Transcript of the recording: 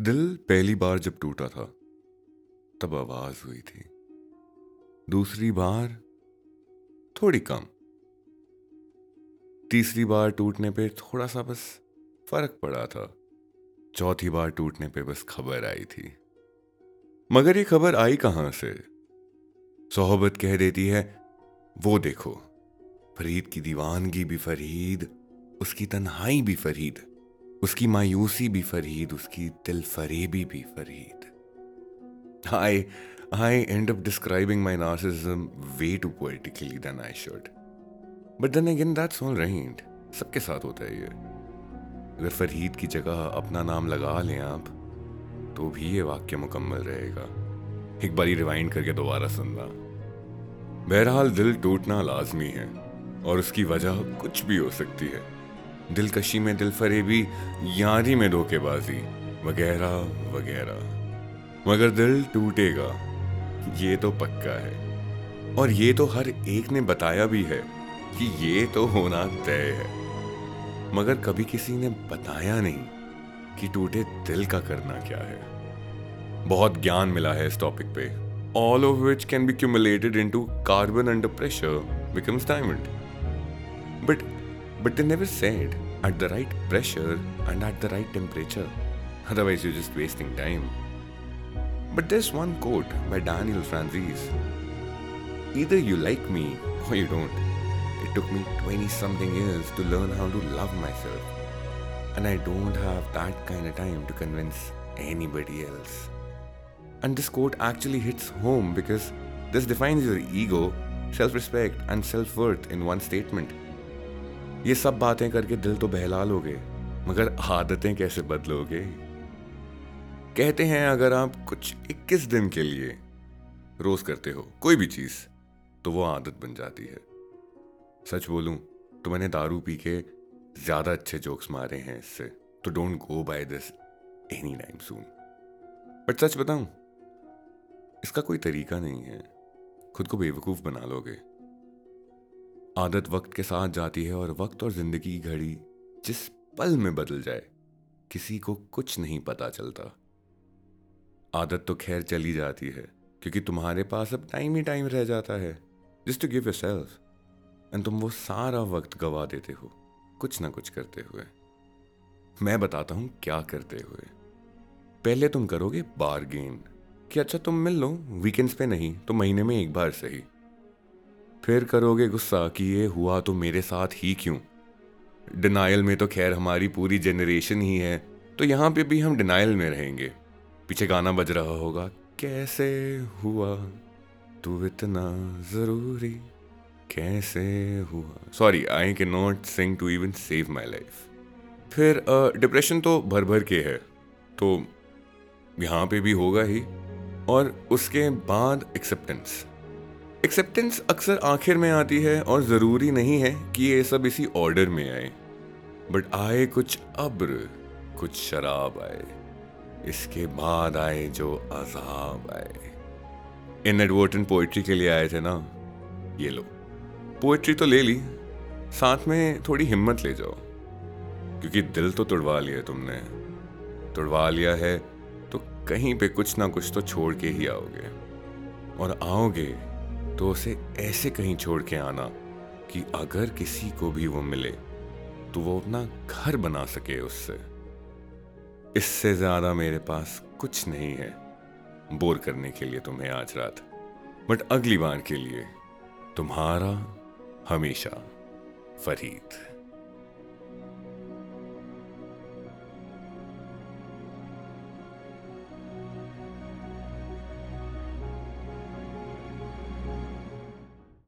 दिल पहली बार जब टूटा था, तब आवाज़ हुई थी। दूसरी बार थोड़ी कम। तीसरी बार टूटने पे थोड़ा सा बस फ़र्क पड़ा था। चौथी बार टूटने पे बस खबर आई थी। मगर ये खबर आई कहाँ से? सोहबत कह देती है, वो देखो, फरीद की दीवानगी भी फरीद, उसकी तन्हाई भी फरीद। उसकी मायूसी भी फरीद, उसकी दिल फरेबी भी Farid. I I end up describing my narcissism way too poetically then I should but then again that's all right सबके साथ होता है ये। अगर फरीद की जगह अपना नाम लगा लें आप तो भी ये वाक्य मुकम्मल रहेगा। एक बारी रिवाइंड करके दोबारा सुनना। बहरहाल, दिल टूटना लाजमी है, और उसकी वजह कुछ भी हो सकती है। दिलकशी में दिल फरेबी, यारी में धोखेबाजी, वगैरह वगैरह। मगर दिल टूटेगा, ये तो पक्का है। और ये तो हर एक ने बताया भी है कि ये तो होना तय है। मगर कभी किसी ने बताया नहीं कि टूटे दिल का करना क्या है। बहुत ज्ञान मिला है इस टॉपिक पे। All of which can be cumulated into carbon under pressure becomes diamond but But they never said at the right pressure and at the right temperature. Otherwise, you're just wasting time. But there's one quote by Daniel Franzese Either you like me or you don't. It took me 20 something years to learn how to love myself. And I don't have that kind of time to convince anybody else. And this quote actually hits home because this defines your ego, self respect, and self worth in one statement. ये सब बातें करके दिल तो बहला लोगे मगर आदतें कैसे बदलोगे? कहते हैं अगर आप कुछ 21 दिन के लिए रोज करते हो, कोई भी चीज़ तो वो आदत बन जाती है। सच बोलूँ तो मैंने दारू पी के ज़्यादा अच्छे जोक्स मारे हैं इससे तो don't go by this any time soon but सच बताऊँ, इसका कोई तरीका नहीं है। खुद को बेवकूफ़ बना लोगे। आदत वक्त के साथ जाती है और वक्त और ज़िंदगी की घड़ी जिस पल में बदल जाए, किसी को कुछ नहीं पता चलता। आदत तो खैर चली जाती है, क्योंकि तुम्हारे पास अब टाइम ही टाइम रह जाता है। Just to give yourself and तुम वो सारा वक्त गवा देते हो, कुछ ना कुछ करते हुए। मैं बताता हूँ क्या करते हुए। पहले तुम करोगे बारगेन कि अच्छा तुम मिल लो वीकेंड्स पे नहीं तो महीने में एक बार सही। फिर करोगे गुस्सा कि ये हुआ तो मेरे साथ ही क्यों? डिनाइल में तो खैर हमारी पूरी जनरेशन ही है तो यहाँ पे भी हम डिनाइल में रहेंगे। पीछे गाना बज रहा होगा, कैसे हुआ तू इतना ज़रूरी? कैसे हुआ? Sorry I can not sing to even save my life फिर डिप्रेशन तो भर भर के है तो यहाँ पे भी होगा ही, और उसके बाद एक्सेप्टेंस एक्सेप्टेंस अक्सर आखिर में आती है और ज़रूरी नहीं है कि ये सब इसी ऑर्डर में आए। बट आए कुछ अब्र, कुछ शराब आए। इसके बाद आए जो अजाब आए। इनएडवर्टन पोइट्री के लिए आए थे ना? ये लो। पोइट्री तो ले ली। साथ में थोड़ी हिम्मत ले जाओ। क्योंकि दिल तो तुड़वा लिया तुमने। तुड़वा लिया है तो कहीं पे कुछ ना कुछ तो छोड़ के ही आओगे। और आओगे तो उसे ऐसे कहीं छोड़ के आना कि अगर किसी को भी वो मिले तो वो अपना घर बना सके उससे। इससे ज़्यादा मेरे पास कुछ नहीं है बोर करने के लिए तुम्हें आज रात। बट अगली बार के लिए तुम्हारा हमेशा फरीद।